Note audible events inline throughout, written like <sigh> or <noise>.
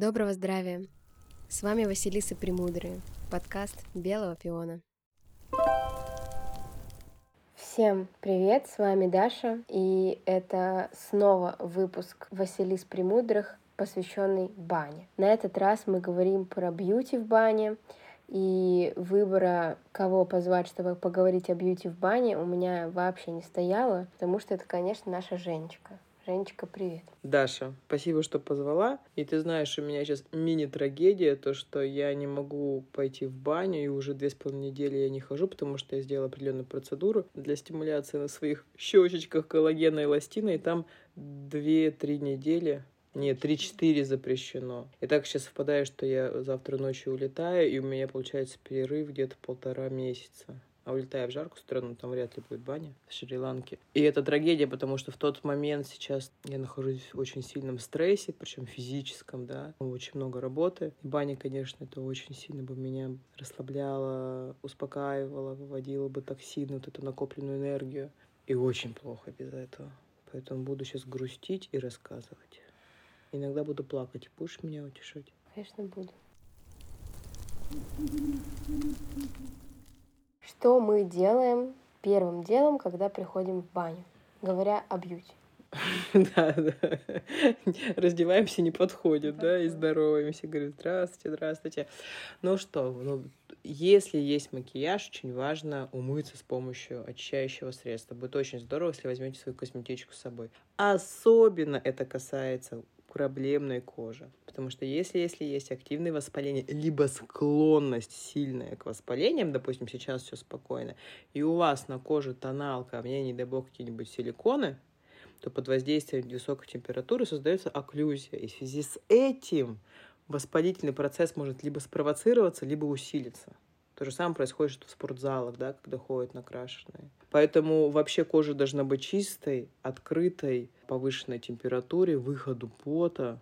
Доброго здравия! С вами Василиса Премудрые, подкаст Белого пиона. Всем привет, с вами Даша, и это снова выпуск Василис Премудрых, посвященный бане. На этот раз мы говорим про бьюти в бане, и выбора, кого позвать, чтобы поговорить о бьюти в бане, у меня вообще не стояло, потому что это, конечно, наша Женечка. Женечка, привет. Даша, спасибо, что позвала. И ты знаешь, у меня сейчас мини-трагедия, то, что я не могу пойти в баню, и уже две с половиной недели я не хожу, потому что я сделала определенную процедуру для стимуляции на своих <laughs> щечечках коллагена и эластина, и там две-три недели нет, 3-4 запрещено. И так сейчас совпадает, что я завтра ночью улетаю, и у меня получается перерыв где-то полтора месяца а улетая в жаркую страну, там вряд ли будет баня в Шри-Ланке. И это трагедия, потому что в тот момент сейчас я нахожусь в очень сильном стрессе, причем физическом, да, очень много работы. И баня, конечно, это очень сильно бы меня расслабляло, успокаивало, выводило бы токсины, вот эту накопленную энергию. И очень плохо без этого. Поэтому буду сейчас грустить и рассказывать. Иногда буду плакать. Будешь меня утешать? Конечно, буду. Что мы делаем первым делом, когда приходим в баню, говоря о бьюти? <laughs> Да, да. Раздеваемся, не подходит, да, и здороваемся. Говорю, здравствуйте, здравствуйте. Ну что, ну, если есть макияж, очень важно умыться с помощью очищающего средства. Будет очень здорово, если возьмете свою косметичку с собой. Особенно это касается проблемной кожи. Потому что если, если есть активное воспаление, либо склонность сильная к воспалениям, допустим, сейчас все спокойно, и у вас на коже тоналка, а в не дай бог, какие-нибудь силиконы, то под воздействием высокой температуры создается окклюзия. И в связи с этим воспалительный процесс может либо спровоцироваться, либо усилиться. То же самое происходит в спортзалах, да, когда ходят накрашенные. Поэтому вообще кожа должна быть чистой, открытой, повышенной температуре, выходу пота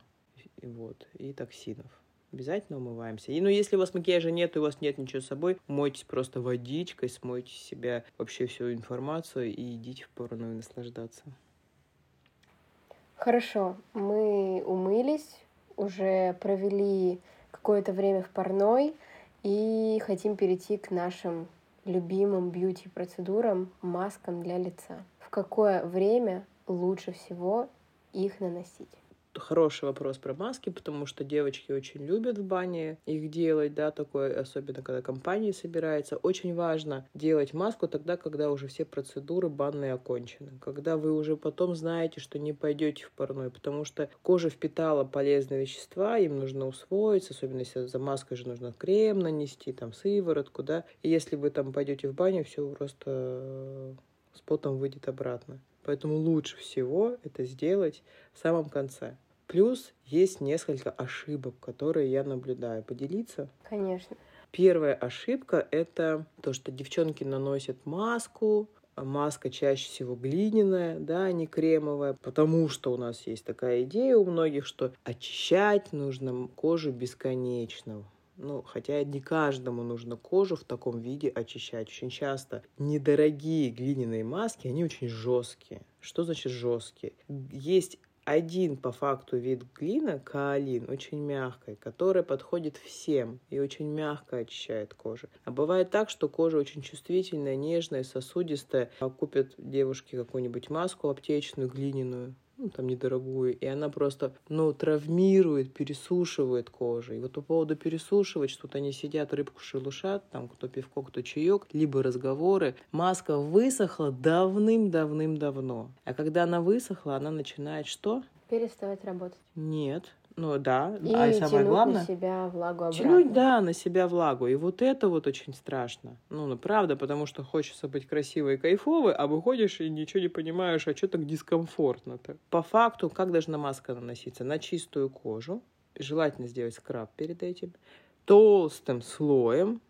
и, вот, и токсинов. Обязательно умываемся. И ну, если у вас макияжа нет, и у вас нет ничего с собой, мойтесь просто водичкой, смойте себя вообще всю информацию и идите в порную наслаждаться. Хорошо, мы умылись, уже провели какое-то время в парной и хотим перейти к нашим любимым бьюти-процедурам, маскам для лица. В какое время лучше всего их наносить? Хороший вопрос про маски, потому что девочки очень любят в бане их делать, да, такое, особенно когда компания собирается. Очень важно делать маску тогда, когда уже все процедуры банные окончены, когда вы уже потом знаете, что не пойдете в парной, потому что кожа впитала полезные вещества, им нужно усвоиться, особенно если за маской же нужно крем нанести, там сыворотку, да, и если вы там пойдете в баню, все просто с потом выйдет обратно. Поэтому лучше всего это сделать в самом конце. Плюс есть несколько ошибок, которые я наблюдаю. Поделиться? Конечно. Первая ошибка — это то, что девчонки наносят маску, маска чаще всего глиняная, да, а не кремовая, потому что у нас есть такая идея у многих, что очищать нужно кожу бесконечно. Ну, хотя не каждому нужно кожу в таком виде очищать. Очень часто недорогие глиняные маски, они очень жесткие. Что значит жесткие? Есть один по факту вид глина, каолин, очень мягкой, которая подходит всем и очень мягко очищает кожу. А бывает так, что кожа очень чувствительная, нежная, сосудистая. Купят девушки какую-нибудь маску аптечную, глиняную, ну, там, недорогую, и она просто, ну, травмирует, пересушивает кожу. И вот по поводу пересушивать, что-то они сидят, рыбку шелушат, там, кто пивко, кто чаек, либо разговоры. Маска высохла давным-давным-давно. А когда она высохла, она начинает что? Переставать работать. Нет. Ну да, и а самое главное... на себя влагу обратно. Тянуть, да, на себя влагу. И вот это вот очень страшно. Ну, ну, правда, потому что хочется быть красивой и кайфовой, а выходишь и ничего не понимаешь, а что так дискомфортно-то. По факту, как должна маска наноситься? На чистую кожу. Желательно сделать скраб перед этим. Толстым слоем,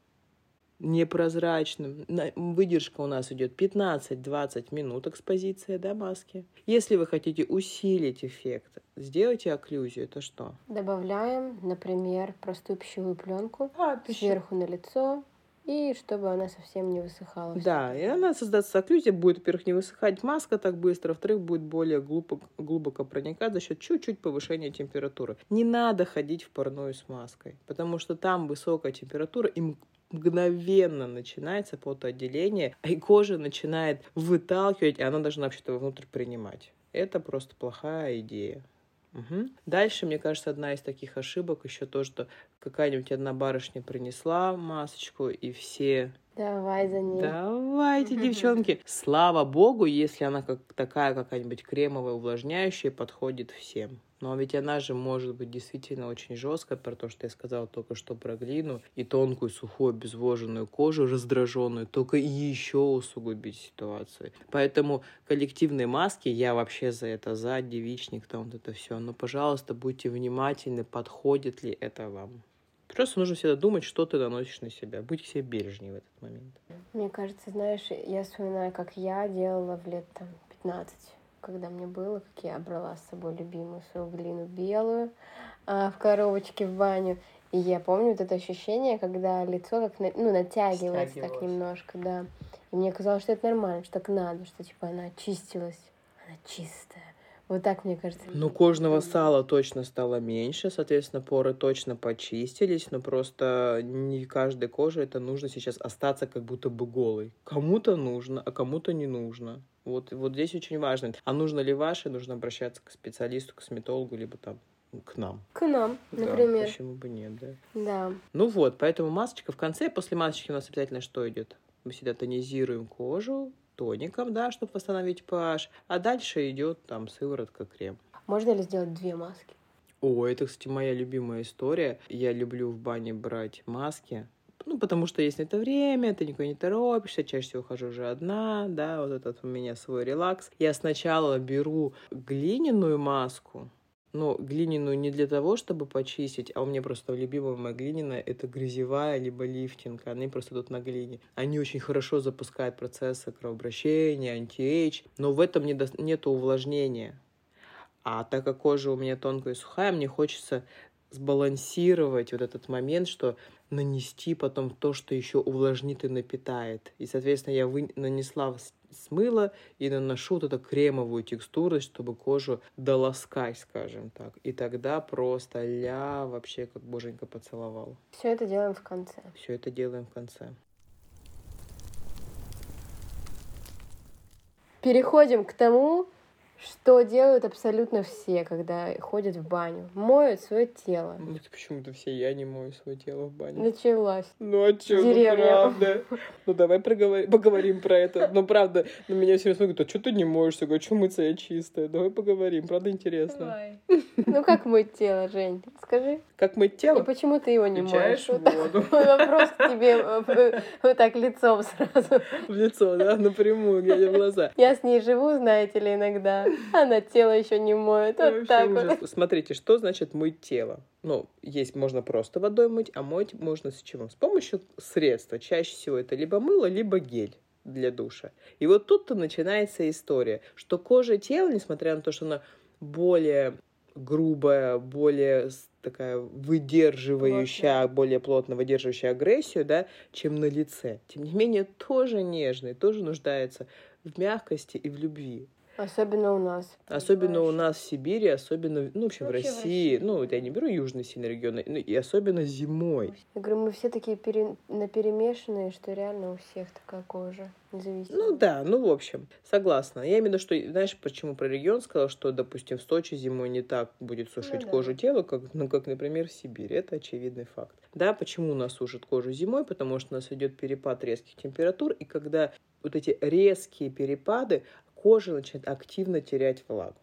непрозрачным. Выдержка у нас идет 15-20 минут экспозиция да, маски. Если вы хотите усилить эффект, сделайте окклюзию. Это что? Добавляем, например, простую пищевую пленку а, пищу... сверху на лицо и чтобы она совсем не высыхала. Да, и она создастся окклюзия, будет, во-первых, не высыхать маска так быстро, во-вторых, будет более глубоко, глубоко проникать за счет чуть-чуть повышения температуры. Не надо ходить в парную с маской, потому что там высокая температура, и мгновенно начинается потоотделение, и кожа начинает выталкивать, и она должна вообще-то вовнутрь принимать. Это просто плохая идея. Угу. Дальше, мне кажется, одна из таких ошибок еще то, что какая-нибудь одна барышня принесла масочку, и все Давай за ней. Давайте, девчонки. Слава богу, если она как такая какая-нибудь кремовая, увлажняющая, подходит всем. Но ведь она же может быть действительно очень жесткая, про то, что я сказала только что про глину, и тонкую, сухую, обезвоженную кожу, раздраженную, только еще усугубить ситуацию. Поэтому коллективные маски, я вообще за это, за девичник, там вот это все. Но, пожалуйста, будьте внимательны, подходит ли это вам. Просто нужно всегда думать, что ты наносишь на себя. Будь к себе бережнее в этот момент. Мне кажется, знаешь, я вспоминаю, как я делала в лет там 15 когда мне было, как я брала с собой любимую свою глину белую а, в коробочке в баню. И я помню вот это ощущение, когда лицо как ну, натягивается так немножко, да. И мне казалось, что это нормально, что так надо, что типа она очистилась, она чистая. Вот так, мне кажется. Ну, кожного сала точно стало меньше, соответственно, поры точно почистились, но просто не каждой коже это нужно сейчас остаться как будто бы голой. Кому-то нужно, а кому-то не нужно. Вот, вот здесь очень важно. А нужно ли ваше, нужно обращаться к специалисту, к косметологу, либо там к нам. К нам, например. Да, почему бы нет, да. Да. Ну вот, поэтому масочка в конце, после масочки у нас обязательно что идет? Мы всегда тонизируем кожу тоником, да, чтобы восстановить pH, а дальше идет там сыворотка, крем. Можно ли сделать две маски? О, это, кстати, моя любимая история. Я люблю в бане брать маски, ну, потому что есть на это время, ты никуда не торопишься, чаще всего хожу уже одна, да, вот этот у меня свой релакс. Я сначала беру глиняную маску, но глиняную не для того, чтобы почистить, а у меня просто любимая моя глиняная — это грязевая либо лифтинг. Они просто тут на глине. Они очень хорошо запускают процессы кровообращения, антиэйдж, но в этом недо... нет увлажнения. А так как кожа у меня тонкая и сухая, мне хочется сбалансировать вот этот момент, что нанести потом то, что еще увлажнит и напитает. И, соответственно, я вы... нанесла смыла и наношу вот эту кремовую текстуру, чтобы кожу доласкать, скажем так. И тогда просто ля вообще как боженька поцеловал. Все это делаем в конце. Все это делаем в конце. Переходим к тому, что делают абсолютно все, когда ходят в баню? Моют свое тело. Ну, это почему-то все я не мою свое тело в бане. Началась. Ну а что, ну правда. Ну давай проговор... поговорим про это. Ну правда, на меня все время смотрят, а что ты не моешься? Я говорю, что мыться я чистая? Давай поговорим, правда интересно. Давай. Ну как мыть тело, Жень? Скажи. Как мыть тело? И почему ты его не моешь? воду. <laughs> Вопрос к тебе э, вот так лицом сразу. <laughs> В лицо, да? Напрямую, глядя в глаза. Я с ней живу, знаете ли, иногда. Она тело еще не моет. Вот так вот. Смотрите, что значит мыть тело? Ну, есть можно просто водой мыть, а мыть можно с чего? С помощью средства. Чаще всего это либо мыло, либо гель для душа. И вот тут-то начинается история, что кожа тела, несмотря на то, что она более грубая, более такая выдерживающая, Плотно. более плотно выдерживающая агрессию, да, чем на лице. Тем не менее, тоже нежный, тоже нуждается в мягкости и в любви. Особенно у нас. Особенно у нас в Сибири, особенно, ну, в общем, в России. в России. Ну, я не беру южные сильные регионы, ну, и особенно зимой. Я говорю, мы все такие пере... наперемешанные, что реально у всех такая кожа независимо. Ну да, ну в общем, согласна. Я имею в виду, что, знаешь, почему про регион сказала, что, допустим, в Сочи зимой не так будет сушить ну, кожу да. тела, как, ну, как, например, в Сибири. Это очевидный факт. Да, почему у нас сушит кожу зимой? Потому что у нас идет перепад резких температур, и когда вот эти резкие перепады, кожа начинает активно терять влагу.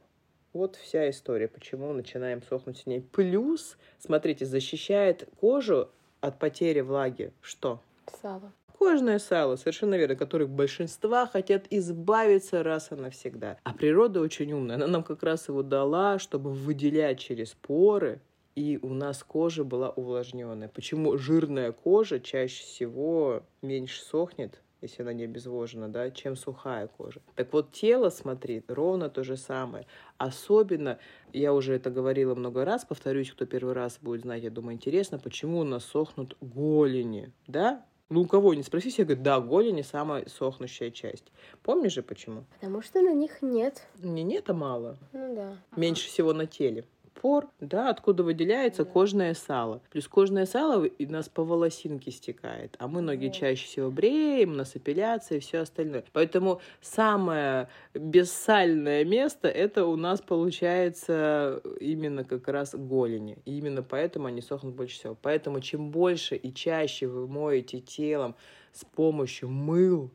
Вот вся история, почему начинаем сохнуть с ней. Плюс, смотрите, защищает кожу от потери влаги. Что? Сало. Кожное сало, совершенно верно, которых большинства хотят избавиться раз и навсегда. А природа очень умная. Она нам как раз его дала, чтобы выделять через поры и у нас кожа была увлажненная. Почему жирная кожа чаще всего меньше сохнет, если она не обезвожена, да, чем сухая кожа. Так вот, тело, смотри, ровно то же самое. Особенно, я уже это говорила много раз, повторюсь, кто первый раз будет знать, я думаю, интересно, почему у нас сохнут голени, да? Ну, у кого не спроси, все говорят, да, голени самая сохнущая часть. Помнишь же почему? Потому что на них нет. Не нет, а мало. Ну да. Меньше всего на теле пор, да, откуда выделяется Да. кожное сало. Плюс кожное сало у нас по волосинке стекает, а мы ноги Вот. чаще всего бреем, у нас эпиляция и все остальное. Поэтому самое бессальное место это у нас получается именно как раз голени. И именно поэтому они сохнут больше всего. Поэтому чем больше и чаще вы моете телом с помощью мыл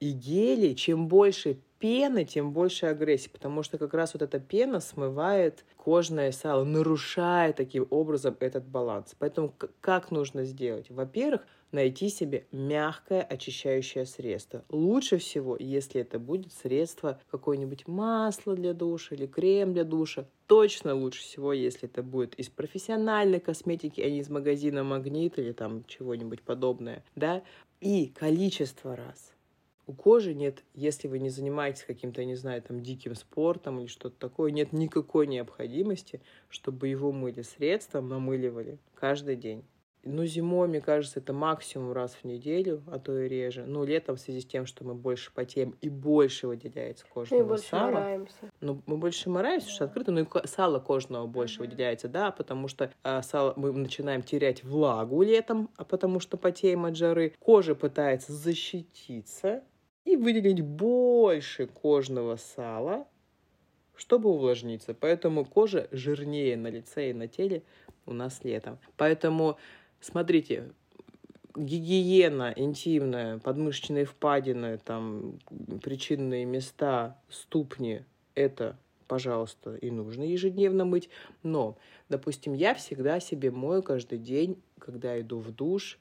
и гелей, чем больше пены, тем больше агрессии, потому что как раз вот эта пена смывает кожное сало, нарушая таким образом этот баланс. Поэтому как нужно сделать? Во-первых, найти себе мягкое очищающее средство. Лучше всего, если это будет средство какое-нибудь масло для душа или крем для душа. Точно лучше всего, если это будет из профессиональной косметики, а не из магазина Магнит или там чего-нибудь подобное. Да? И количество раз. У кожи нет, если вы не занимаетесь каким-то, я не знаю, там диким спортом или что-то такое, нет никакой необходимости, чтобы его мыли средством, намыливали каждый день. Ну, зимой, мне кажется, это максимум раз в неделю, а то и реже. Ну, летом в связи с тем, что мы больше потеем и больше выделяется Ну кожного больше сала. мораемся. Ну, мы больше мораемся, потому что открыто, но и сало кожного больше Мгм. выделяется, да, потому что а, сало, мы начинаем терять влагу летом, а потому что потеем от жары. Кожа пытается защититься и выделить больше кожного сала, чтобы увлажниться. Поэтому кожа жирнее на лице и на теле у нас летом. Поэтому, смотрите, гигиена интимная, подмышечные впадины, там, причинные места, ступни, это, пожалуйста, и нужно ежедневно мыть. Но, допустим, я всегда себе мою каждый день, когда иду в душ,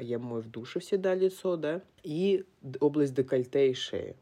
я мою в душе всегда лицо, да, и область декольте и шеи.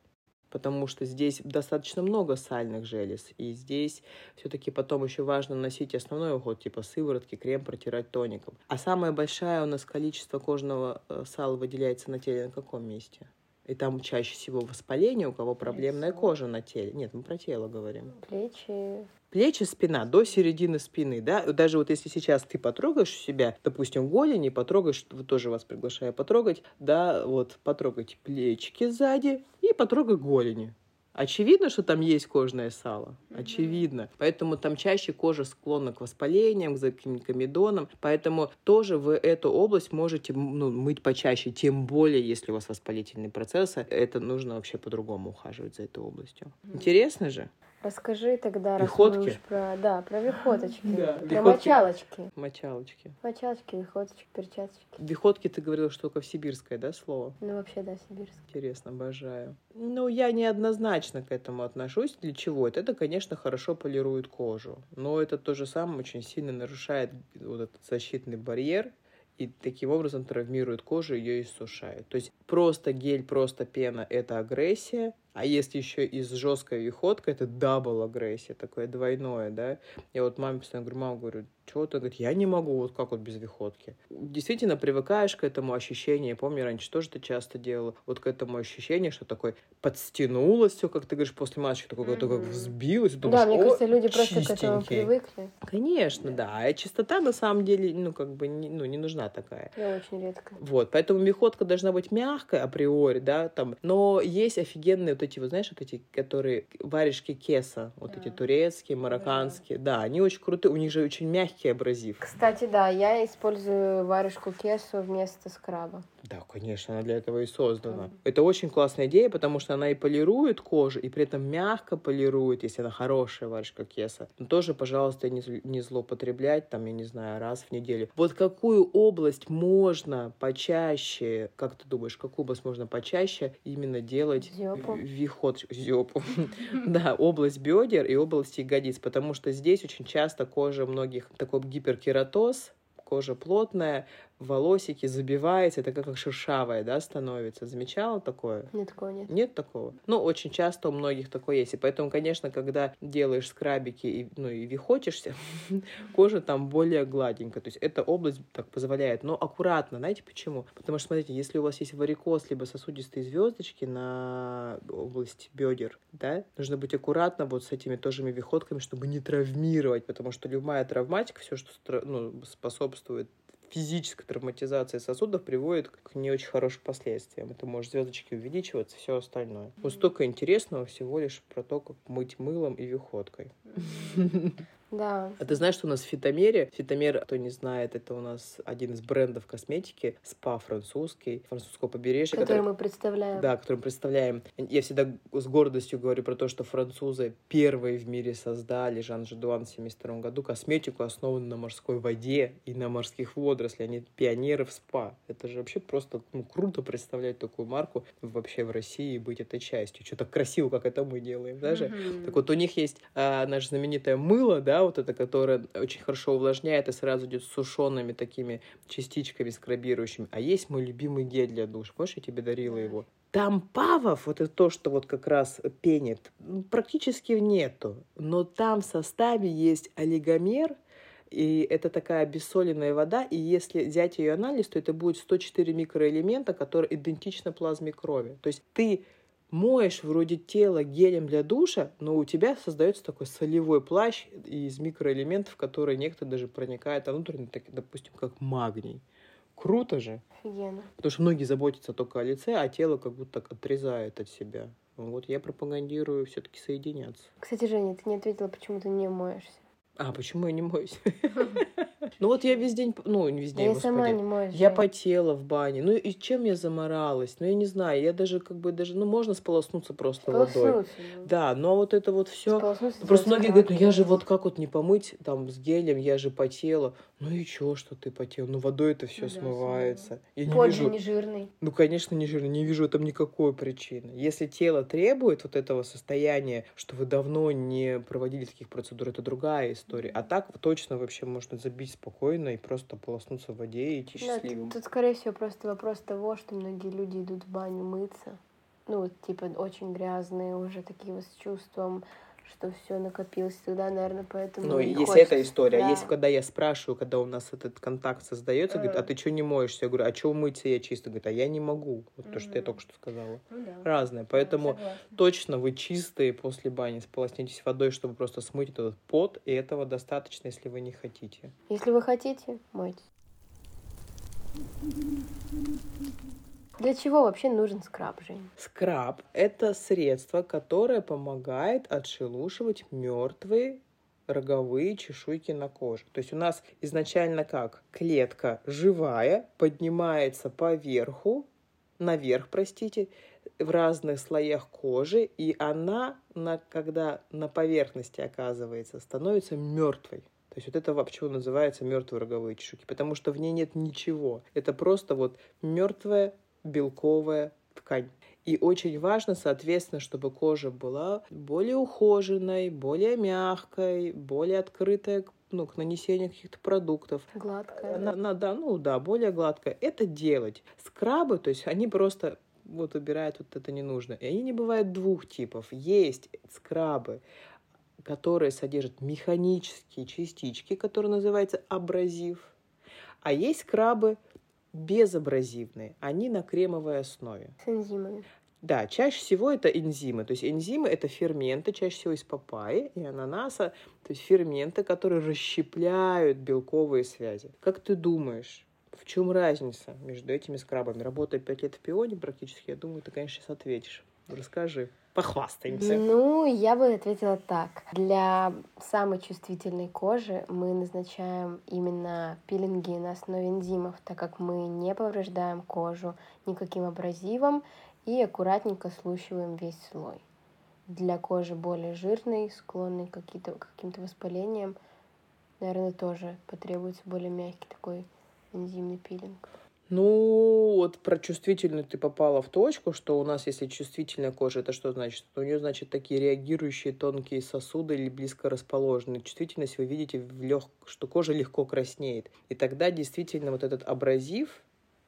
Потому что здесь достаточно много сальных желез, и здесь все-таки потом еще важно носить основной уход, типа сыворотки, крем протирать тоником. А самое большое у нас количество кожного э, сала выделяется на теле на каком месте? И там чаще всего воспаление, у кого проблемная Лицо. кожа на теле. Нет, мы про тело говорим. Плечи. Плечи, спина, до середины спины, да, даже вот если сейчас ты потрогаешь себя, допустим, голени, потрогаешь, тоже вас приглашаю потрогать, да, вот потрогать плечики сзади и потрогай голени. Очевидно, что там есть кожное сало. Мгм. Очевидно. Поэтому там чаще кожа склонна к воспалениям, к комедонам. Поэтому тоже вы эту область можете ну, мыть почаще. Тем более, если у вас воспалительные процессы, это нужно вообще по-другому ухаживать за этой областью. Мгм. Интересно же? Расскажи тогда, раз Виходки? про, да, про виходочки, Да, про виходки. мочалочки. Мочалочки. Мочалочки, виходочки, перчаточки. Виходки ты говорила, что только в сибирское, да, слово? Ну, вообще, да, сибирские. Интересно, обожаю. Ну, я неоднозначно к этому отношусь. Для чего это? Это, конечно, хорошо полирует кожу. Но это то же самое очень сильно нарушает вот этот защитный барьер и таким образом травмирует кожу, ее иссушает. То есть просто гель, просто пена – это агрессия, а если еще и с жесткой вихоткой, это double агрессия, такое двойное, да. Я вот маме постоянно говорю, мама, говорю, что ты? Говорит, я не могу, вот как вот без вихотки. Действительно, привыкаешь к этому ощущению. Я помню, раньше тоже ты часто делала. Вот к этому ощущению, что такое подстянулось все, как ты говоришь, после матча, такое, mm такое Мгм. взбилось. и Да, думаешь, мне «О, кажется, люди просто к этому чистенький». привыкли. Конечно, да. А чистота на самом деле, ну, как бы, не, ну, не нужна такая. Я очень редко. Вот, поэтому мехотка должна быть мягкая априори, да, там. Но есть офигенные вот эти, вот знаешь, вот эти, которые варежки кеса, вот Да. эти турецкие, марокканские, да, они очень крутые, у них же очень мягкий абразив. Кстати, да, я использую варежку кесу вместо скраба. Да, конечно, она для этого и создана. Мгм. Это очень классная идея, потому что она и полирует кожу, и при этом мягко полирует, если она хорошая варежка кеса. Но тоже, пожалуйста, не, не злоупотреблять, там, я не знаю, раз в неделю. Вот какую область можно почаще, как ты думаешь, какую область можно почаще именно делать Зёпу. виход, зёпу. <laughs> Да, область бедер и область ягодиц, потому что здесь очень часто кожа многих такой гиперкератоз, кожа плотная, волосики забивается, это как шершавая, да, становится. Замечала такое? Нет, такого нет. Нет такого? Ну, очень часто у многих такое есть. И поэтому, конечно, когда делаешь скрабики и, ну, и вихотишься, <laughs> кожа там более гладенькая. То есть эта область так позволяет. Но аккуратно. Знаете почему? Потому что, смотрите, если у вас есть варикоз, либо сосудистые звездочки на области бедер, да, нужно быть аккуратно вот с этими тоже виходками, чтобы не травмировать. Потому что любая травматика, все, что ну, способствует физическая травматизация сосудов приводит к не очень хорошим последствиям. Это может звездочки увеличиваться, все остальное. Вот столько интересного всего лишь про то, как мыть мылом и виходкой. <laughs> Да. А ты знаешь, что у нас в Фитомере, Фитомер, кто не знает, это у нас один из брендов косметики, спа французский, французского побережья. Который, который мы представляем. Да, который мы представляем. Я всегда с гордостью говорю про то, что французы первые в мире создали, Жан Жедуан в 1972 году, косметику, основанную на морской воде и на морских водорослях. Они пионеры в спа. Это же вообще просто ну, круто представлять такую марку вообще в России и быть этой частью. Что так красиво, как это мы делаем, даже. Mm-hmm. Так вот, у них есть а, наше знаменитое мыло, да, вот это, которое очень хорошо увлажняет и сразу идет с сушеными такими частичками скрабирующими. А есть мой любимый гель для душа. Помнишь, я тебе дарила его? Там павов, вот это то, что вот как раз пенит, ну, практически нету. Но там в составе есть олигомер, и это такая обессоленная вода, и если взять ее анализ, то это будет 104 микроэлемента, которые идентичны плазме крови. То есть ты моешь вроде тело гелем для душа, но у тебя создается такой солевой плащ из микроэлементов, которые некоторые даже проникают внутрь, так, допустим, как магний. Круто же. Офигенно. Потому что многие заботятся только о лице, а тело как будто так отрезает от себя. Вот я пропагандирую все-таки соединяться. Кстати, Женя, ты не ответила, почему ты не моешься. А, почему я не моюсь? <laughs> Ну вот я весь день, ну не весь день, Я сама не моюсь. Я потела в бане. Ну и чем я заморалась? Ну я не знаю, я даже как бы даже, ну можно сполоснуться просто водой. Ну. Да, но вот это вот все. Просто многие говорят, ну я же вот как вот не помыть там с гелем, я же потела. Ну и чё, что ты потел? Ну водой это все ну, смывается. Я не вижу... не жирный. Ну конечно не жирный, не вижу там никакой причины. Если тело требует вот этого состояния, что вы давно не проводили таких процедур, это другая история. А так точно вообще можно забить спокойно и просто полоснуться в воде и идти да, счастливым. Тут, тут, скорее всего, просто вопрос того, что многие люди идут в баню мыться. Ну, типа, очень грязные, уже такие вот с чувством что все накопилось туда, наверное, поэтому. Ну, если хочется. эта история, да. а если когда я спрашиваю, когда у нас этот контакт создается, говорит, а ты что не моешься? Я говорю, а что мыться я чисто? Говорит, а я не могу. Вот mm-hmm. то, что я только что сказала. Ну, да. Разное. Поэтому да, точно вы чистые после бани, сполоснитесь водой, чтобы просто смыть этот пот, и этого достаточно, если вы не хотите. Если вы хотите, мойтесь. Для чего вообще нужен скраб, Жень? Скраб — это средство, которое помогает отшелушивать мертвые роговые чешуйки на коже. То есть у нас изначально как? Клетка живая, поднимается поверху, наверх, простите, в разных слоях кожи, и она, на, когда на поверхности оказывается, становится мертвой. То есть вот это вообще называется мертвые роговые чешуйки, потому что в ней нет ничего. Это просто вот мертвая белковая ткань. И очень важно, соответственно, чтобы кожа была более ухоженной, более мягкой, более открытая к ну, к нанесению каких-то продуктов. Гладкая. На, на, да, ну да, более гладкая. Это делать. Скрабы, то есть они просто вот убирают вот это не нужно. И они не бывают двух типов. Есть скрабы, которые содержат механические частички, которые называются абразив. А есть скрабы, безабразивные, они на кремовой основе. С энзимами. Да, чаще всего это энзимы. То есть энзимы это ферменты, чаще всего из папайи и ананаса, то есть ферменты, которые расщепляют белковые связи. Как ты думаешь, в чем разница между этими скрабами? Работая пять лет в пионе практически, я думаю, ты, конечно, сейчас ответишь. Расскажи. Похвастаемся. Ну, я бы ответила так. Для самой чувствительной кожи мы назначаем именно пилинги на основе энзимов, так как мы не повреждаем кожу никаким абразивом и аккуратненько слущиваем весь слой. Для кожи более жирной, склонной к каким-то воспалениям, наверное, тоже потребуется более мягкий такой энзимный пилинг. Ну, вот про чувствительную ты попала в точку, что у нас, если чувствительная кожа, это что значит? У нее, значит, такие реагирующие тонкие сосуды или близко расположенные. Чувствительность вы видите, в лег... что кожа легко краснеет. И тогда действительно вот этот абразив,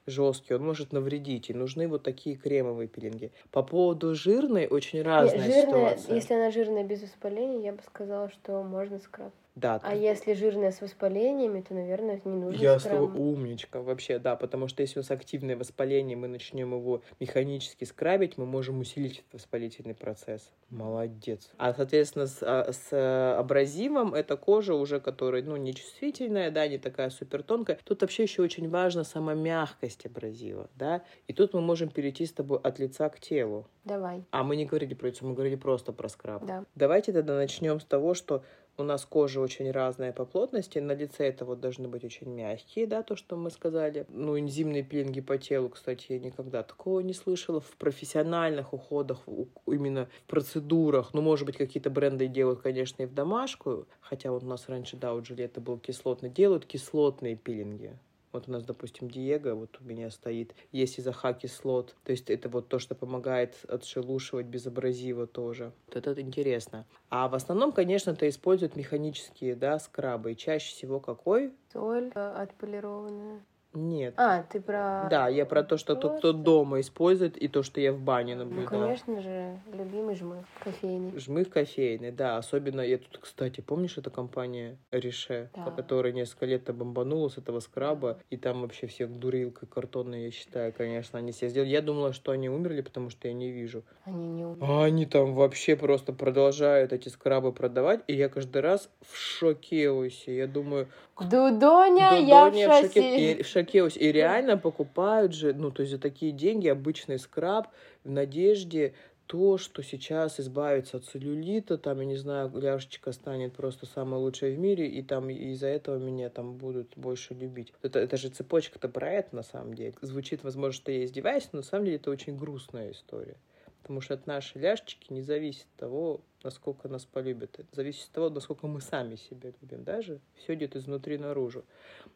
жесткий, он может навредить, и нужны вот такие кремовые пилинги. По поводу жирной очень разная Нет, жирная, ситуация. Если она жирная без воспаления, я бы сказала, что можно скраб. Да. А если жирная с воспалениями, то, наверное, не нужно Я с скраб. тобой умничка, вообще, да, потому что если у нас активное воспаление, мы начнем его механически скрабить, мы можем усилить этот воспалительный процесс. Молодец. А, соответственно, с, а, с э, абразивом это кожа уже, которая, ну, не чувствительная, да, не такая супер тонкая. Тут вообще еще очень важна сама мягкость абразива, да, и тут мы можем перейти с тобой от лица к телу. Давай, А мы не говорили про лицо, мы говорили просто про скраб. да. Давайте тогда начнем с того, что у нас кожа очень разная по плотности. На лице это вот должны быть очень мягкие, да, то, что мы сказали. Ну, энзимные пилинги по телу, кстати, я никогда такого не слышала. В профессиональных уходах, именно в процедурах, ну, может быть, какие-то бренды делают, конечно, и в домашку, хотя вот у нас раньше, да, у Жилета был кислотный, делают кислотные пилинги. Вот у нас, допустим, Диего, вот у меня стоит, есть изоха кислот. То есть это вот то, что помогает отшелушивать без абразива тоже. Вот это интересно. А в основном, конечно, это используют механические, да, скрабы. И чаще всего какой? Соль э, отполированная. Нет. А, ты про... Да, я про то, что тот, кто дома использует, и то, что я в бане Ну, наблюдала. конечно же, любимый жмых кофейный. Жмых кофейный, да. Особенно, я тут, кстати, помнишь, эта компания Рише, Да. которая несколько лет бомбанула с этого скраба, и там вообще всех дурилкой картонной, я считаю, конечно, они все сделали. Я думала, что они умерли, потому что я не вижу. Они не умеют. А они там вообще просто продолжают эти скрабы продавать, и я каждый раз в шокеусе. Я думаю, Дудоня, я в Дудоня шоке. шоке- шокеусе. И реально покупают же, ну, то есть за такие деньги обычный скраб в надежде то, что сейчас избавиться от целлюлита, там, я не знаю, ляжечка станет просто самой лучшей в мире, и там из-за этого меня там будут больше любить. Это, это же цепочка-то про это на самом деле. Звучит, возможно, что я издеваюсь, но на самом деле это очень грустная история. Потому что от нашей ляжечки не зависит того, насколько нас полюбят. Это зависит от того, насколько мы сами себя любим. Даже все идет изнутри наружу.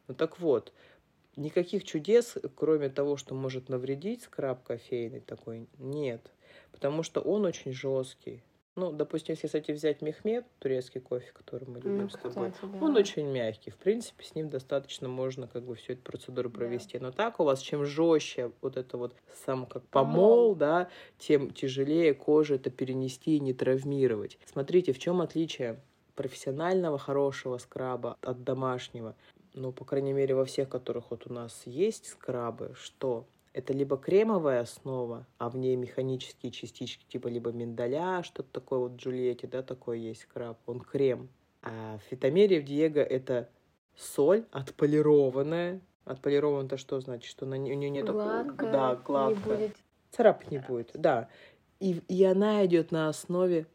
Ну так вот, никаких чудес, кроме того, что может навредить скраб кофейный такой, нет. Потому что он очень жесткий. Ну, допустим, если, кстати, взять мехмед, турецкий кофе, который мы любим Ну, с тобой, кстати, да. он очень мягкий. В принципе, с ним достаточно можно как бы всю эту процедуру Да. провести. Но так у вас чем жестче вот это вот сам как Помол. помол, да, тем тяжелее коже это перенести и не травмировать. Смотрите, в чем отличие профессионального хорошего скраба от домашнего. Ну, по крайней мере, во всех, которых вот у нас есть скрабы, что это либо кремовая основа, а в ней механические частички, типа либо миндаля, что-то такое вот в Джульетте, да, такой есть скраб, он крем. А в Фитомере в Диего это соль отполированная. Отполирован это что значит? Что на, не- у нее нет Гладкая, да, не гладкая. будет Царапать не будет, да. И, и она идет на основе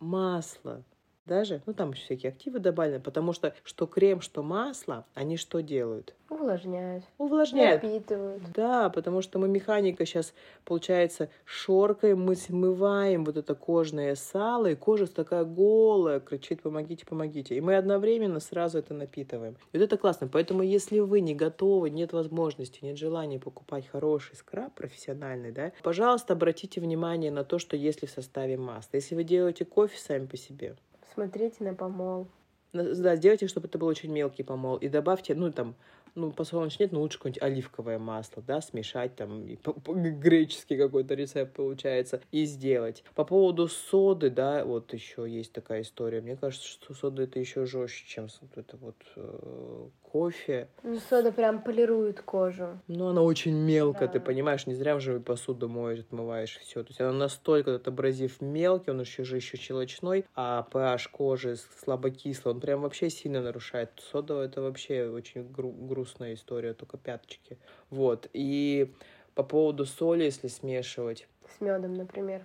масла. Даже, ну там еще всякие активы добавлены, потому что что крем, что масло, они что делают? увлажняют, Увлажняют. напитывают. Да, потому что мы механика сейчас, получается, шоркой мы смываем вот это кожное сало, и кожа такая голая, кричит «помогите, помогите». И мы одновременно сразу это напитываем. И вот это классно. Поэтому если вы не готовы, нет возможности, нет желания покупать хороший скраб профессиональный, да, пожалуйста, обратите внимание на то, что если в составе масла. Если вы делаете кофе сами по себе, Смотрите на помол. да, сделайте, чтобы это был очень мелкий помол. И добавьте, ну, там, ну, подсолнечник нет, но лучше какое-нибудь оливковое масло, да, смешать там, и греческий какой-то рецепт получается, и сделать. По поводу соды, да, вот еще есть такая история. Мне кажется, что сода это еще жестче, чем вот это вот э, кофе. Ну, сода прям полирует кожу. Ну, она очень мелко, ты Да. понимаешь, не зря же посуду моешь, отмываешь все. То есть она настолько, этот абразив мелкий, он еще же еще щелочной, а pH кожи слабокислый, он прям вообще сильно нарушает. Сода это вообще очень гру- грустная история, только пяточки. Вот. И по поводу соли, если смешивать, С медом, например.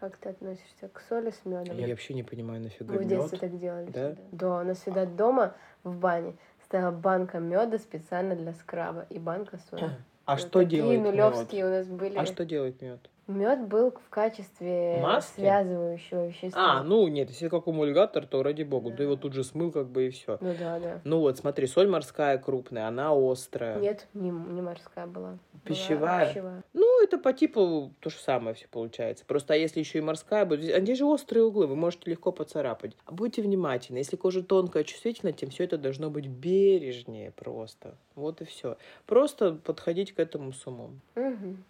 Как ты относишься к соли с медом? я вообще не понимаю, нафига Мы в детстве мед. так делали. Да? всегда. Да, у нас всегда дома в бане стояла банка меда специально для скраба и банка соли. А Вот что такие делает мед? нулевские у нас были. А что делает мед? Мед был в качестве Маски? связывающего вещества. А, ну нет, если как эмульгатор, то ради бога, ты Да. его тут же смыл, как бы и все. Ну да, да. Ну вот, смотри, соль морская крупная, она острая. Нет, не, не морская была. Была Пищевая? пищевая. Ну, это по типу то же самое все получается. Просто а если еще и морская будет, здесь- а же острые углы, вы можете легко поцарапать. А Будьте внимательны. Если кожа тонкая, чувствительная, тем все это должно быть бережнее просто. Вот и все. Просто подходить к этому с умом. Мгм.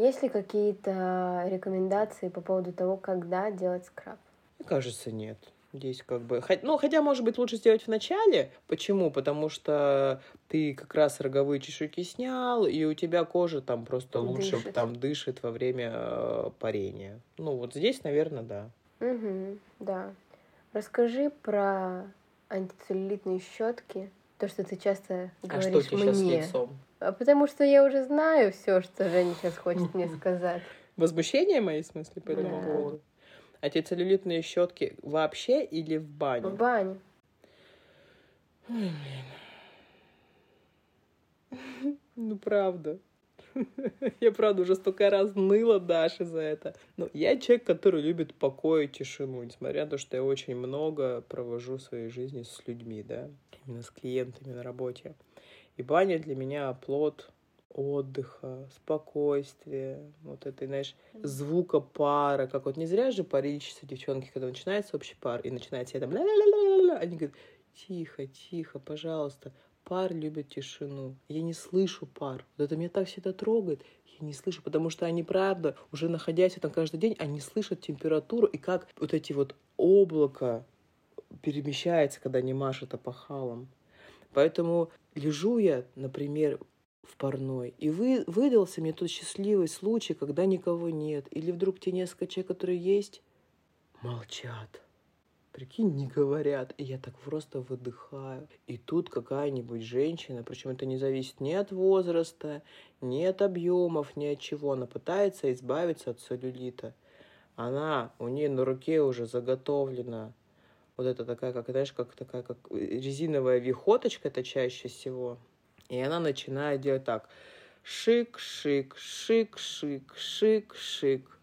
Есть ли какие-то рекомендации по поводу того, когда делать скраб? Мне кажется, нет. Здесь как бы... Ну, хотя, может быть, лучше сделать в начале. Почему? Потому что ты как раз роговые чешуйки снял, и у тебя кожа там просто лучше дышит. там дышит во время э, парения. Ну, вот здесь, наверное, да. Угу, да. Расскажи про антицеллюлитные щетки. То, что ты часто говоришь а что тебе мне. Сейчас с лицом? А потому что я уже знаю все, что Женя сейчас хочет мне сказать. Возмущение мои, в смысле, по этому поводу? А те целлюлитные щетки вообще или в бане? В бане. Ой, блин. Ну, правда. <laughs> Я, правда, уже столько раз ныла Даше за это. Но я человек, который любит покой и тишину, несмотря на то, что я очень много провожу в своей жизни с людьми, да, именно с клиентами на работе. И баня для меня плод отдыха, спокойствия, вот этой, знаешь, звука пара, как вот не зря же паричатся девчонки, когда начинается общий пар, и начинается я там ля-ля-ля-ля-ля, они говорят, тихо, тихо, пожалуйста, пар любит тишину. Я не слышу пар. Вот это меня так всегда трогает. Я не слышу, потому что они, правда, уже находясь там каждый день, они слышат температуру и как вот эти вот облака перемещается, когда они машут опахалом. Поэтому лежу я, например, в парной. И вы, выдался мне тот счастливый случай, когда никого нет. Или вдруг те несколько человек, которые есть, молчат. Прикинь, не говорят. И я так просто выдыхаю. И тут какая-нибудь женщина, причем это не зависит ни от возраста, ни от объемов, ни от чего. Она пытается избавиться от целлюлита. Она, у нее на руке уже заготовлена вот это такая, как, знаешь, как такая, как резиновая вихоточка, это чаще всего. И она начинает делать так. Шик, шик, шик, шик, шик, шик.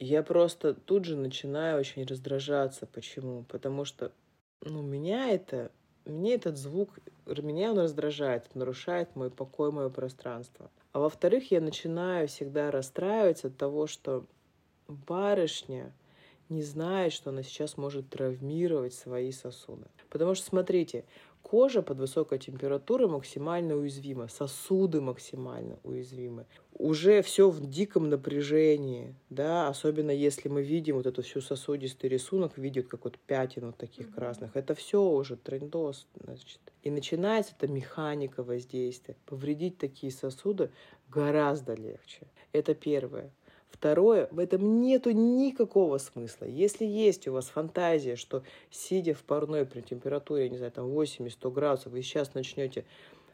Я просто тут же начинаю очень раздражаться. Почему? Потому что, ну, меня это, мне этот звук, меня он раздражает, нарушает мой покой, мое пространство. А во-вторых, я начинаю всегда расстраиваться от того, что барышня не знает, что она сейчас может травмировать свои сосуды. Потому что, смотрите, Кожа под высокой температурой максимально уязвима, сосуды максимально уязвимы. Уже все в диком напряжении, да, особенно если мы видим вот эту всю сосудистый рисунок, видят как вот пятен вот таких mm-hmm. красных. Это все уже трендос, значит. И начинается эта механика воздействия. Повредить такие сосуды гораздо легче. Это первое. Второе, в этом нету никакого смысла. Если есть у вас фантазия, что сидя в парной при температуре, не знаю, там 80-100 градусов, вы сейчас начнете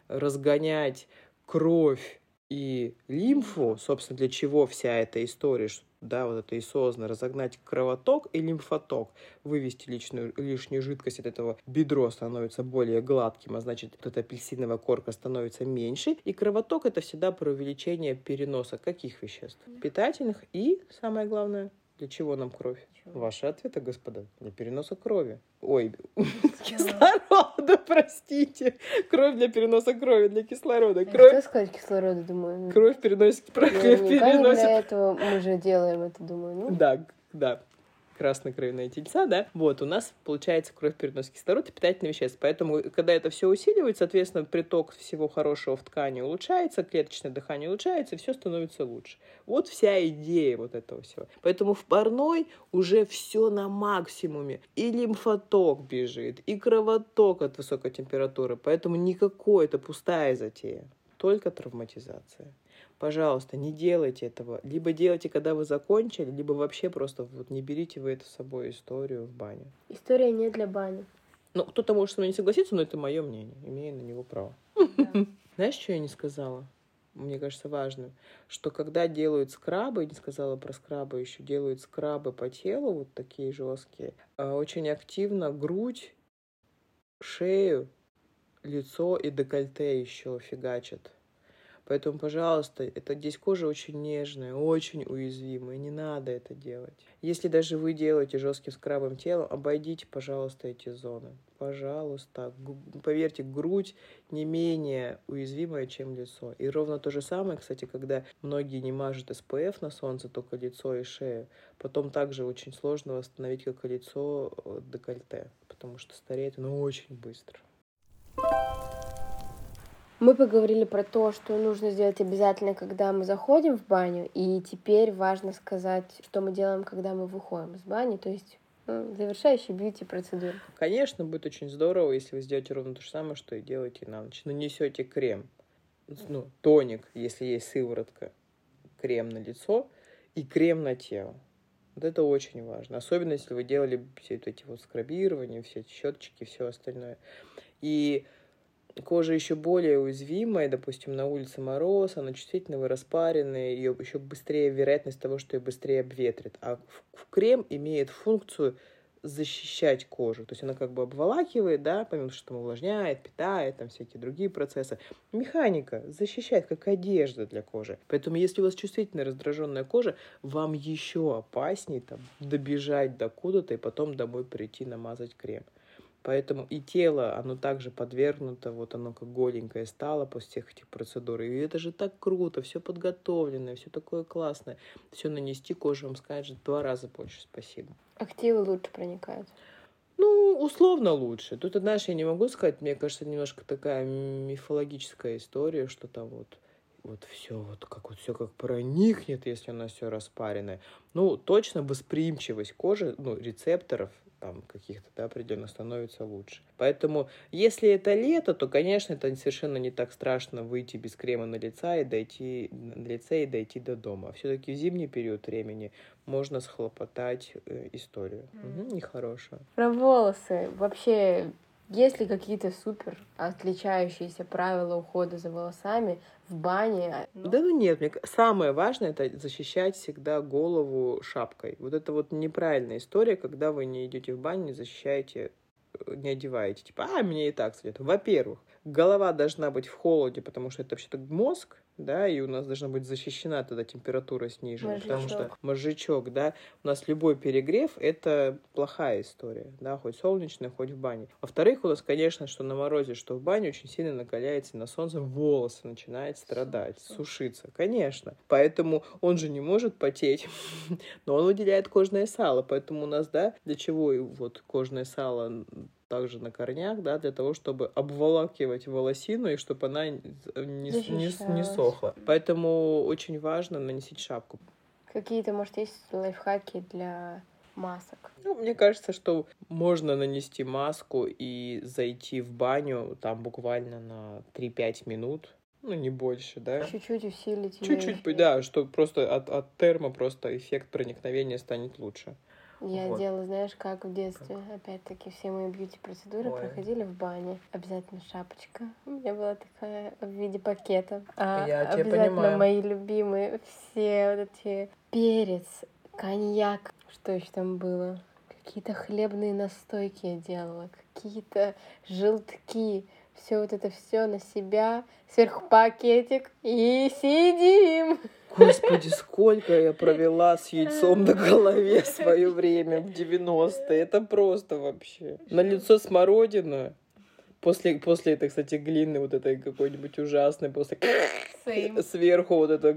разгонять кровь и лимфу, собственно, для чего вся эта история, да, вот это и создано, разогнать кровоток и лимфоток, вывести личную, лишнюю жидкость от этого, бедро становится более гладким, а значит, вот эта апельсиновая корка становится меньше, и кровоток это всегда про увеличение переноса каких веществ? Питательных и, самое главное, для чего нам кровь? Ваши ответы, господа, для переноса крови. Ой, <laughs> <laughs> кислорода, простите. Кровь для переноса крови, для кислорода. Кровь... Что сказать кислорода, думаю? Кровь переносит... <laughs> переносит... Для этого мы же делаем это, думаю. Ну? Да, да краснокровные тельца, да, вот, у нас получается кровь переносит кислород и питательные вещества. Поэтому, когда это все усиливается, соответственно, приток всего хорошего в ткани улучшается, клеточное дыхание улучшается, все становится лучше. Вот вся идея вот этого всего. Поэтому в парной уже все на максимуме. И лимфоток бежит, и кровоток от высокой температуры. Поэтому никакой это пустая затея. Только травматизация пожалуйста, не делайте этого. Либо делайте, когда вы закончили, либо вообще просто вот не берите вы это с собой историю в баню. История не для бани. Ну, кто-то может со мной не согласиться, но это мое мнение. Имею на него право. Знаешь, что я не сказала? Мне кажется важным, что когда делают скрабы, не сказала про скрабы еще, делают скрабы по телу, вот такие жесткие, а, очень активно грудь, шею, лицо и декольте еще фигачат. Поэтому, пожалуйста, это здесь кожа очень нежная, очень уязвимая, не надо это делать. Если даже вы делаете жестким скрабом тело, обойдите, пожалуйста, эти зоны. Пожалуйста. Поверьте, грудь не менее уязвимая, чем лицо. И ровно то же самое, кстати, когда многие не мажут СПФ на солнце, только лицо и шею, потом также очень сложно восстановить, как и лицо, э, декольте, потому что стареет оно очень быстро. Мы поговорили про то, что нужно сделать обязательно, когда мы заходим в баню, и теперь важно сказать, что мы делаем, когда мы выходим из бани, то есть Ну, завершающая бьюти-процедура. Конечно, будет очень здорово, если вы сделаете ровно то же самое, что и делаете на ночь. Нанесете крем, ну, тоник, если есть сыворотка, крем на лицо и крем на тело. Вот это очень важно. Особенно, если вы делали все эти вот скрабирования, все эти щеточки, все остальное. И кожа еще более уязвимая, допустим, на улице мороз, она чувствительная, вы распаренная, ее еще быстрее вероятность того, что ее быстрее обветрит. А в крем имеет функцию защищать кожу. То есть она как бы обволакивает, да, помимо что там увлажняет, питает, там всякие другие процессы. Механика защищает, как одежда для кожи. Поэтому если у вас чувствительная раздраженная кожа, вам еще опаснее там добежать до куда-то и потом домой прийти намазать крем. Поэтому и тело, оно также подвергнуто, вот оно как голенькое стало после всех этих процедур. И это же так круто, все подготовленное, все такое классное. Все нанести кожу вам скажет два раза больше спасибо. Активы лучше проникают. Ну, условно лучше. Тут, знаешь, я не могу сказать, мне кажется, немножко такая мифологическая история, что там вот вот все вот как вот все как проникнет, если у нас все распаренное. Ну, точно восприимчивость кожи, ну, рецепторов там каких-то да, определенно становится лучше. Поэтому, если это лето, то, конечно, это совершенно не так страшно выйти без крема на лица и дойти на лице и дойти до дома. Все-таки в зимний период времени можно схлопотать э, историю. Mm. Угу, нехорошую. Про волосы. Вообще, есть ли какие-то супер отличающиеся правила ухода за волосами в бане? Ну... Да ну нет, мне самое важное это защищать всегда голову шапкой. Вот это вот неправильная история, когда вы не идете в баню, не защищаете, э, не одеваете. Типа, а, мне и так светит. Во-первых, голова должна быть в холоде, потому что это вообще-то мозг, да, и у нас должна быть защищена тогда температура снижена, мозжечок. потому что мозжечок, да, у нас любой перегрев — это плохая история, да, хоть солнечная, хоть в бане. Во-вторых, у нас, конечно, что на морозе, что в бане очень сильно накаляется на солнце, волосы начинают страдать, Сушится. сушиться, конечно. Поэтому он же не может потеть, <laughs> но он выделяет кожное сало, поэтому у нас, да, для чего вот кожное сало также на корнях, да, для того, чтобы обволакивать волосину и чтобы она не, не, не сохла. Поэтому очень важно наносить шапку. Какие-то, может, есть лайфхаки для масок? Ну, мне кажется, что можно нанести маску и зайти в баню там буквально на 3-5 минут. Ну, не больше, да? Чуть-чуть усилить. Чуть-чуть, да, что просто от, от термо просто эффект проникновения станет лучше. Я вот. делала, знаешь, как в детстве. Опять-таки, все мои бьюти-процедуры Ой. проходили в бане. Обязательно шапочка. У меня была такая в виде пакета. А Я тебя обязательно понимаю. мои любимые все вот эти перец, коньяк. Что еще там было? Какие-то хлебные настойки я делала, какие-то желтки. Все вот это все на себя, сверху пакетик и сидим. Господи, сколько я провела с яйцом на голове в <laughs> свое время в 90-е. Это просто вообще. На лицо смородина. После, после этой, кстати, глины вот этой какой-нибудь ужасной, после Same. сверху вот это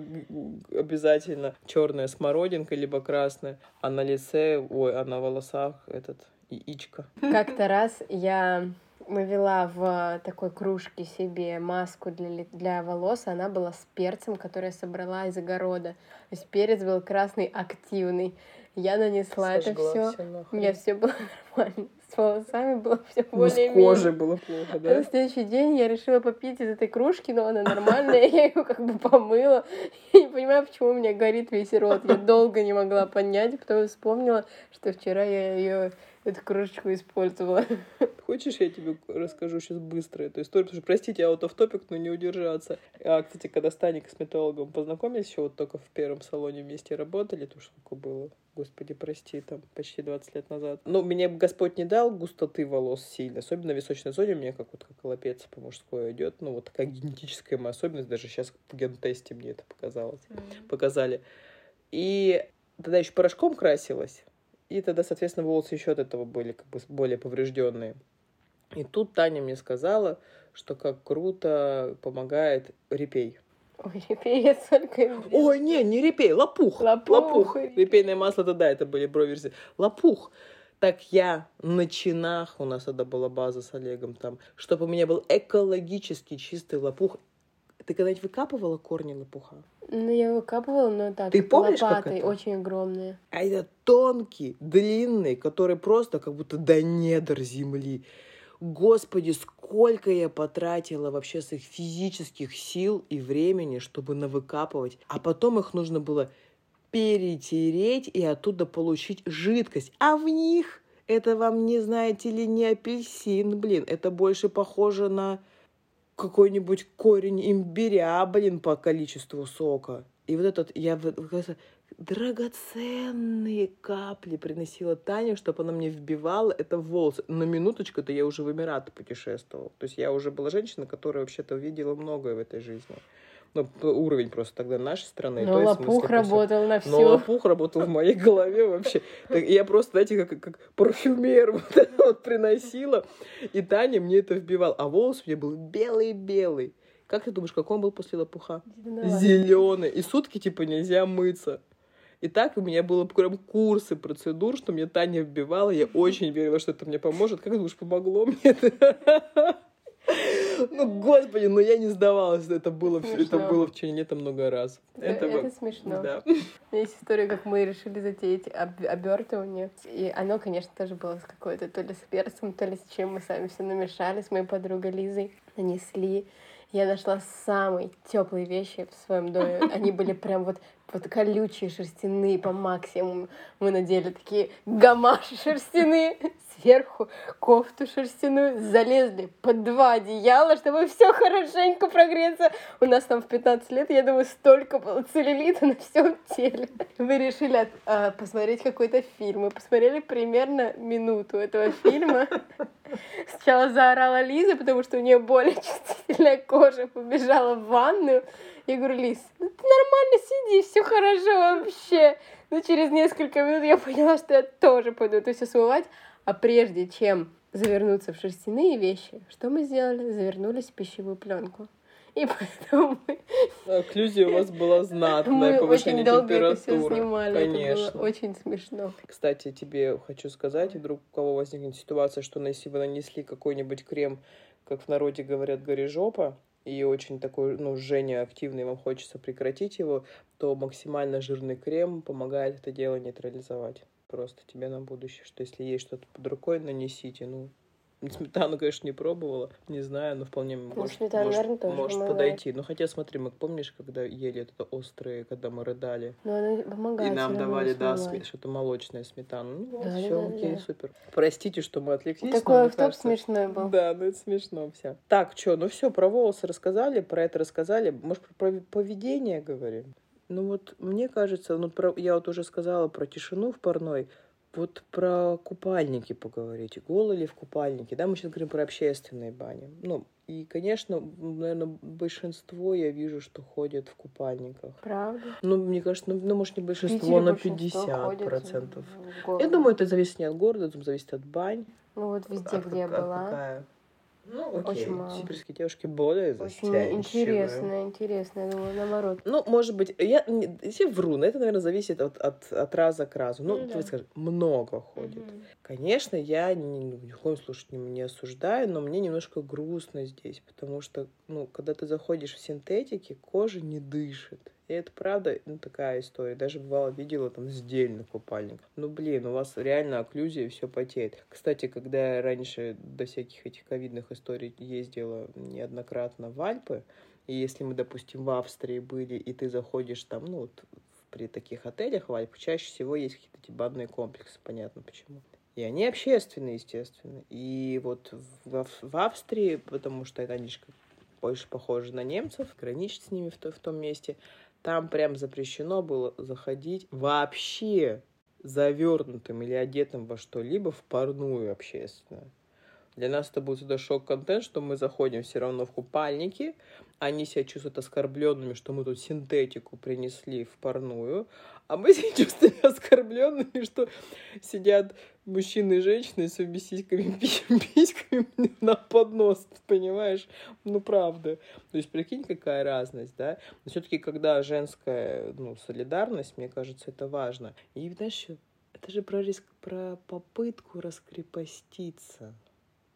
обязательно черная смородинка, либо красная, а на лице, ой, а на волосах этот яичко. Как-то раз я вывела в такой кружке себе маску для, для волос. Она была с перцем, который я собрала из огорода. То есть перец был красный, активный. Я нанесла Сожгла это все. У меня все было <laughs> нормально. С волосами было все более С кожей было плохо, да? На следующий день я решила попить из этой кружки, но она нормальная, <laughs> я ее как бы помыла. <laughs> Я не понимаю, почему у меня горит весь рот. Я долго не могла понять, потом вспомнила, что вчера я ее эту кружечку использовала. <laughs> Хочешь, я тебе расскажу сейчас быстро эту историю? Потому что, простите, я вот в топик, но не удержаться. А, кстати, когда с Таней косметологом познакомились, еще вот только в первом салоне вместе работали, то сколько было, господи, прости, там почти 20 лет назад. Ну, мне Господь не дал густоты волос сильно, особенно в височной зоне у меня как вот как лапец по мужской идет, ну, вот такая генетическая моя особенность, даже сейчас в гентесте мне это показалось, mm-hmm. показали. И тогда еще порошком красилась, и тогда, соответственно, волосы еще от этого были как бы более поврежденные. И тут Таня мне сказала, что как круто помогает репей. Ой, репей я только Ой, не, не репей, лопух. Лопух. лопух. Репейное масло, это да, это были броверсы. Лопух. Так я на чинах, у нас тогда была база с Олегом там, чтобы у меня был экологически чистый лопух, Ты когда-нибудь выкапывала корни лопуха? Ну, я выкапывала, но так, Ты помнишь, как лопатой, это? очень огромные. А это тонкий, длинный, который просто как будто до недр земли. Господи, сколько я потратила вообще своих физических сил и времени, чтобы навыкапывать. А потом их нужно было перетереть и оттуда получить жидкость. А в них это вам, не знаете ли, не апельсин, блин. Это больше похоже на какой-нибудь корень имбиря, блин, по количеству сока. И вот этот, я драгоценные капли приносила Таня, чтобы она мне вбивала это в волосы. На минуточку-то я уже в Эмираты путешествовала. То есть я уже была женщина, которая вообще-то увидела многое в этой жизни. Ну, уровень просто тогда нашей страны. Но в лопух смысле, работал на но всю. лопух работал в моей голове вообще. Так Я просто, знаете, как, как парфюмер <laughs> вот вот приносила. И Таня мне это вбивала. А волос у меня был белый-белый. Как ты думаешь, какой он был после лопуха? Зеленый. И сутки типа нельзя мыться. И так у меня было прям курсы процедур, что мне Таня вбивала. Я очень верила, что это мне поможет. Как ты думаешь, помогло мне это? <laughs> Ну, господи, ну я не сдавалась. Это было, в- это было в течение лета много раз. Это, смешно. Да. У меня есть история, как мы решили затеять об- обертывание. И оно, конечно, тоже было с какой-то то ли с перцем, то ли с чем мы сами все намешали с моей подругой Лизой. Нанесли. Я нашла самые теплые вещи в своем доме. Они были прям вот, вот колючие, шерстяные по максимуму. Мы надели такие гамаши шерстяные, сверху кофту шерстяную, залезли под два одеяла, чтобы все хорошенько прогреться. У нас там в 15 лет, я думаю, столько было целлюлита на всем теле. Мы решили а, посмотреть какой-то фильм. Мы посмотрели примерно минуту этого фильма. Сначала заорала Лиза, потому что у нее более чувствительная кожа, побежала в ванную. Я говорю, Лиз, ну ты нормально сиди, все хорошо вообще. Но через несколько минут я <laughs> поняла, что я тоже пойду это все смывать. А прежде чем завернуться в шерстяные вещи, что мы сделали? Завернулись в пищевую пленку. И <laughs> поэтому мы, Окклюзия у вас была знатная, мы повышение очень долго это все снимали. Конечно. Это было очень смешно. Кстати, тебе хочу сказать, вдруг у кого возникнет ситуация, что если вы нанесли какой-нибудь крем, как в народе говорят, горежопа, и очень такой, ну, жжение активный, вам хочется прекратить его, то максимально жирный крем помогает это дело нейтрализовать. Просто тебе на будущее, что если есть что-то под рукой, нанесите. Ну, сметану, конечно, не пробовала, не знаю, но вполне может, сметана, может, наверное, тоже может помогает. подойти. Ну, хотя, смотри, мы помнишь, когда ели это острые, когда мы рыдали? Но она помогает. И нам давали, да, сме- что-то молочная сметана. Ну, вот, Да, все, да, окей, да. супер. Простите, что мы отвлеклись. но Такой мне автоп кажется- смешной был. Да, ну это смешно все. Так, что, ну все, про волосы рассказали, про это рассказали. Может, про про поведение говорим? Ну вот, мне кажется, ну про, я вот уже сказала про тишину в парной, вот про купальники поговорить. Голый ли в купальнике? Да, мы сейчас говорим про общественные бани. Ну, и, конечно, наверное, большинство я вижу, что ходят в купальниках. Правда? Ну, мне кажется, ну, ну, может, не большинство, большинство 50 ходит процентов. Я думаю, это зависит не от города, это зависит от бань. Ну вот везде, От где я от была. какая. Ну, Очень окей. мало. Сибирские девушки более Очень застенчивые. интересно, интересно. Я думала, наоборот. Ну, может быть, я все вру, но это, наверное, зависит от, от, от раза к разу. Ну, Ну давай да. скажем, много ходит. Мгм. Конечно, я ни, ни в коем случае не, не осуждаю, но мне немножко грустно здесь, потому что, ну, когда ты заходишь в синтетики, кожа не дышит. И это правда, ну, такая история. Даже бывало видела там сдельный купальник. Ну, блин, у вас реально окклюзия, все потеет. Кстати, когда я раньше до всяких этих ковидных историй ездила неоднократно в Альпы, и если мы, допустим, в Австрии были, и ты заходишь там, ну, вот при таких отелях в Альпах, чаще всего есть какие-то эти банные комплексы, понятно почему. И они общественные, естественно. И вот в, в Австрии, потому что это они ж как больше похожи на немцев, граничит с ними в, в том месте, там прям запрещено было заходить вообще завернутым или одетым во что-либо в парную общественную. Для нас это был всегда шок-контент, что мы заходим все равно в купальники, они себя чувствуют оскорбленными, что мы тут синтетику принесли в парную, а мы <laughs> себя чувствуем оскорбленными, что сидят мужчины и женщины с своими сиськами, <laughs> пи- письками на поднос, понимаешь? Ну, правда. То есть, прикинь, какая разность, да? Но все-таки, когда женская, ну, солидарность, мне кажется, это важно. И, знаешь, это же про, риск, про попытку раскрепоститься.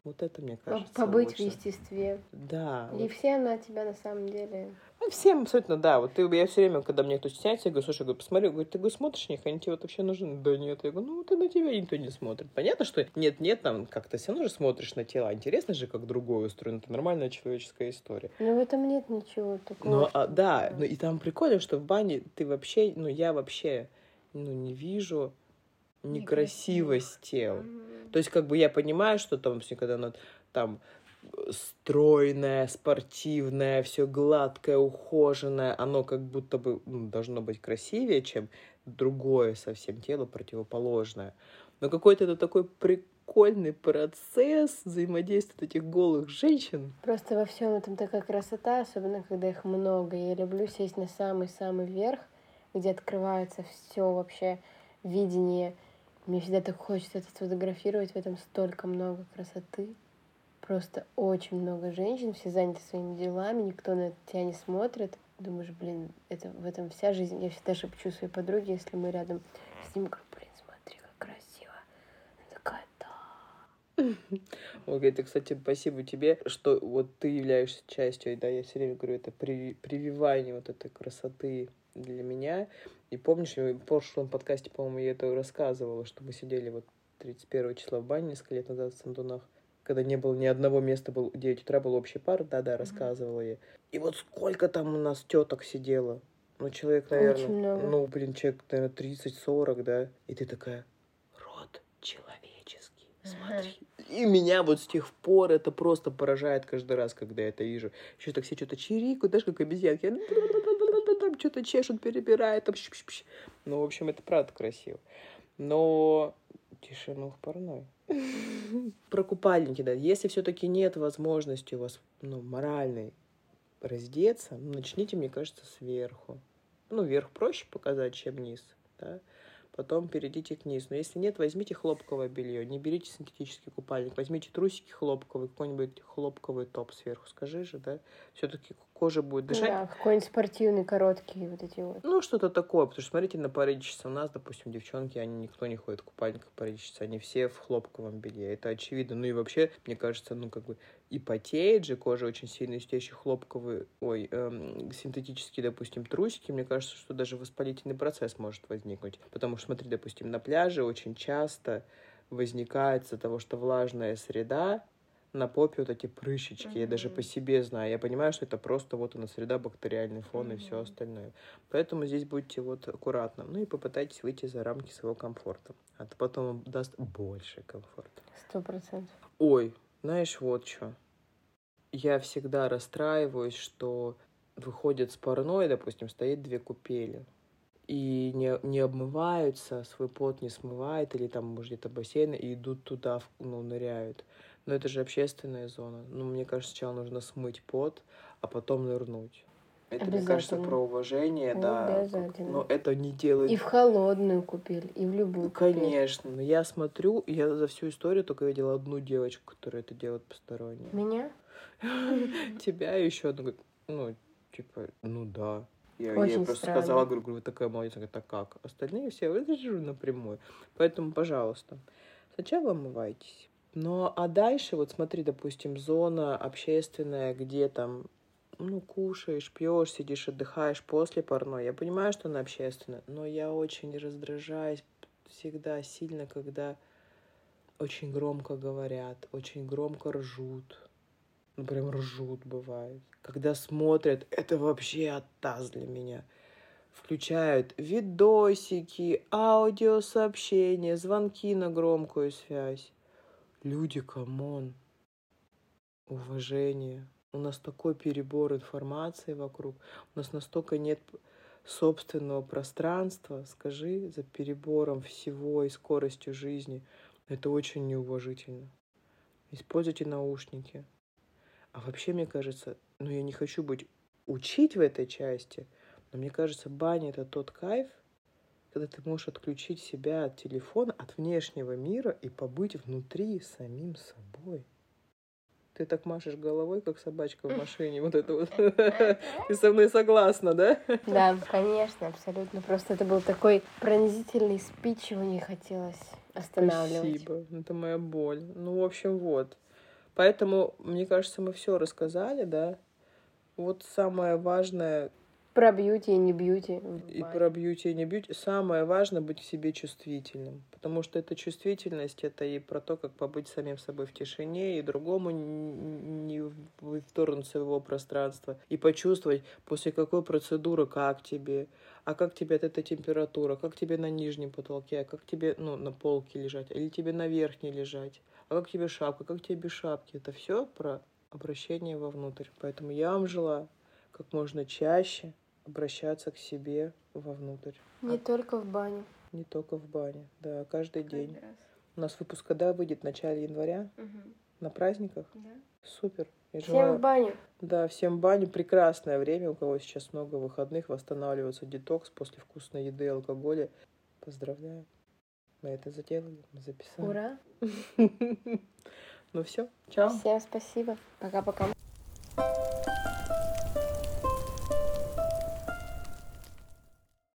Вот это, мне кажется, Побыть лучше. в естестве. Да. И вот. все на тебя на самом деле. Ну, всем абсолютно, да. Вот ты, я все время, когда мне кто стесняется, я говорю, слушай, я говорю, посмотри, говорю, ты говорю, смотришь них, они тебе вот вообще нужны? Да нет. Я говорю, ну, ты на тебя никто не смотрит. Понятно, что нет-нет, там как-то все равно же смотришь на тела. Интересно же, как другое устроено. Это нормальная человеческая история. Но в этом нет ничего такого. Ну, а, да, ну и там прикольно, что в бане ты вообще, ну, я вообще, ну, не вижу некрасивость тел. Мгм. То есть, как бы я понимаю, что там, когда оно там э, стройное, спортивное, все гладкое, ухоженное, оно как будто бы ну, должно быть красивее, чем другое совсем тело противоположное. Но какой-то это такой прикольный процесс взаимодействия этих голых женщин. Просто во всем этом такая красота, особенно когда их много. Я люблю сесть на самый-самый верх, где открывается все вообще видение. Мне всегда так хочется это сфотографировать, в этом столько много красоты. Просто очень много женщин, все заняты своими делами, никто на тебя не смотрит. Думаешь, блин, это в этом вся жизнь. Я всегда шепчу своей подруге, если мы рядом с ним, говорю, блин, смотри, как красиво. Она такая, да. <laughs> Ой, это, кстати, спасибо тебе, что вот ты являешься частью, да, я все время говорю, это при, прививание вот этой красоты для меня. И помнишь, в прошлом подкасте, по-моему, я это рассказывала, что мы сидели вот 31 числа в бане несколько лет назад в Сандунах, когда не было ни одного места, был 9 утра был общий пар, да-да, рассказывала я. И вот сколько там у нас теток сидело? Ну, человек, наверное, ну, блин, человек, наверное, 30-40, да? И ты такая, род человеческий, смотри. И меня вот с тех пор это просто поражает каждый раз, когда я это вижу. Еще так все что-то чирикают, знаешь, как обезьянки. Там что-то чешут, перебирают. Там щ- щ- щ. Ну, в общем, это правда красиво. Но тишину в парной. <laughs> Про купальники, да. Если все-таки нет возможности у вас, ну, моральной раздеться, ну, начните, мне кажется, сверху. Ну, вверх проще показать, чем низ, да. Потом перейдите к низу. Но если нет, возьмите хлопковое белье. Не берите синтетический купальник. Возьмите трусики хлопковые, какой-нибудь хлопковый топ сверху. Скажи же, да? Все-таки кожа будет дышать. Да, какой-нибудь спортивный, короткий, вот эти вот. Ну, что-то такое, потому что смотрите на паричице. У нас, допустим, девчонки, они никто не ходит в купальниках паричице, они все в хлопковом белье. Это очевидно. Ну и вообще, мне кажется, ну как бы и потеет же кожа очень сильно, если еще хлопковые, ой, эм, синтетические, допустим, трусики, мне кажется, что даже воспалительный процесс может возникнуть. Потому что, смотри, допустим, на пляже очень часто возникает из-за того, что влажная среда, на попе вот эти прыщички, я даже по себе знаю. Я понимаю, что это просто вот она среда, бактериальный фон и все остальное. Поэтому здесь будьте вот аккуратно. Ну и попытайтесь выйти за рамки своего комфорта. А то потом вам даст больше комфорта. Сто процентов. Ой, знаешь, вот что. Я всегда расстраиваюсь, что выходят с парной, допустим, стоит две купели. И не, не обмываются, свой пот не смывает, или там, может, где-то бассейн, и идут туда, ну, ныряют. Но это же общественная зона. Ну, мне кажется, сначала нужно смыть пот, а потом нырнуть. Это, мне кажется, про уважение, да. как-. Но это не делает И в холодную купили, и в любую ну, купили. Конечно, но я смотрю, я за всю историю только видела одну девочку, которая это делает посторонняя. Меня? <laughs> Тебя и еще одну, ну, типа, ну да. Я Очень ей просто странно. сказала, говорю, говорю, вы такая молодец, она говорит, а как? Остальные все выдержу напрямую. Поэтому, пожалуйста, сначала омывайтесь. Ну, а дальше, вот смотри, допустим, зона общественная, где там, ну, кушаешь, пьешь, сидишь, отдыхаешь после парной. Я понимаю, что она общественная, но я очень раздражаюсь всегда сильно, когда очень громко говорят, очень громко ржут. Ну, прям ржут бывает. Когда смотрят, это вообще оттаз для меня. Включают видосики, аудиосообщения, звонки на громкую связь. Люди, come on. Уважение. У нас такой перебор информации вокруг. У нас настолько нет собственного пространства. Скажи, за перебором всего и скоростью жизни. Это очень неуважительно. Используйте наушники. А вообще, мне кажется, ну я не хочу быть учить в этой части, но мне кажется, баня это тот кайф, когда ты можешь отключить себя от телефона, от внешнего мира и побыть внутри самим собой. Ты так машешь головой, как собачка в машине. Вот это вот. <laughs> Ты со мной согласна, да? Да, конечно, абсолютно. Просто это был такой пронзительный спич, его не хотелось останавливать. Спасибо. Это моя боль. Ну, в общем, вот. Поэтому, мне кажется, мы все рассказали, да. Вот самое важное Про бьюти и не бьюти. и про бьюти, и не бьюти. Самое важное быть к себе чувствительным. Потому что эта чувствительность, это и про то, как побыть самим собой в тишине, и другому не вторгнуться в его пространство. И почувствовать, после какой процедуры, как тебе, а как тебе от этой температуры, как тебе на нижнем потолке, а как тебе, ну, на полке лежать, или тебе на верхней лежать, а как тебе шапка, как тебе без шапки. Это все про обращение вовнутрь. Поэтому я вам желаю как можно чаще обращаться к себе вовнутрь. Не только в бане. Не только в бане, да, каждый день. Раз. У нас выпуск когда выйдет? В начале января? Мгм. На праздниках? Да. Супер. Я Всем желаю- в баню. Да, всем баню. Прекрасное время, у кого сейчас много выходных, восстанавливаться детокс после вкусной еды и алкоголя. Поздравляю. Мы это заделали, мы записали. Ура. <laughs> Ну все, чао. Всем спасибо. Пока-пока.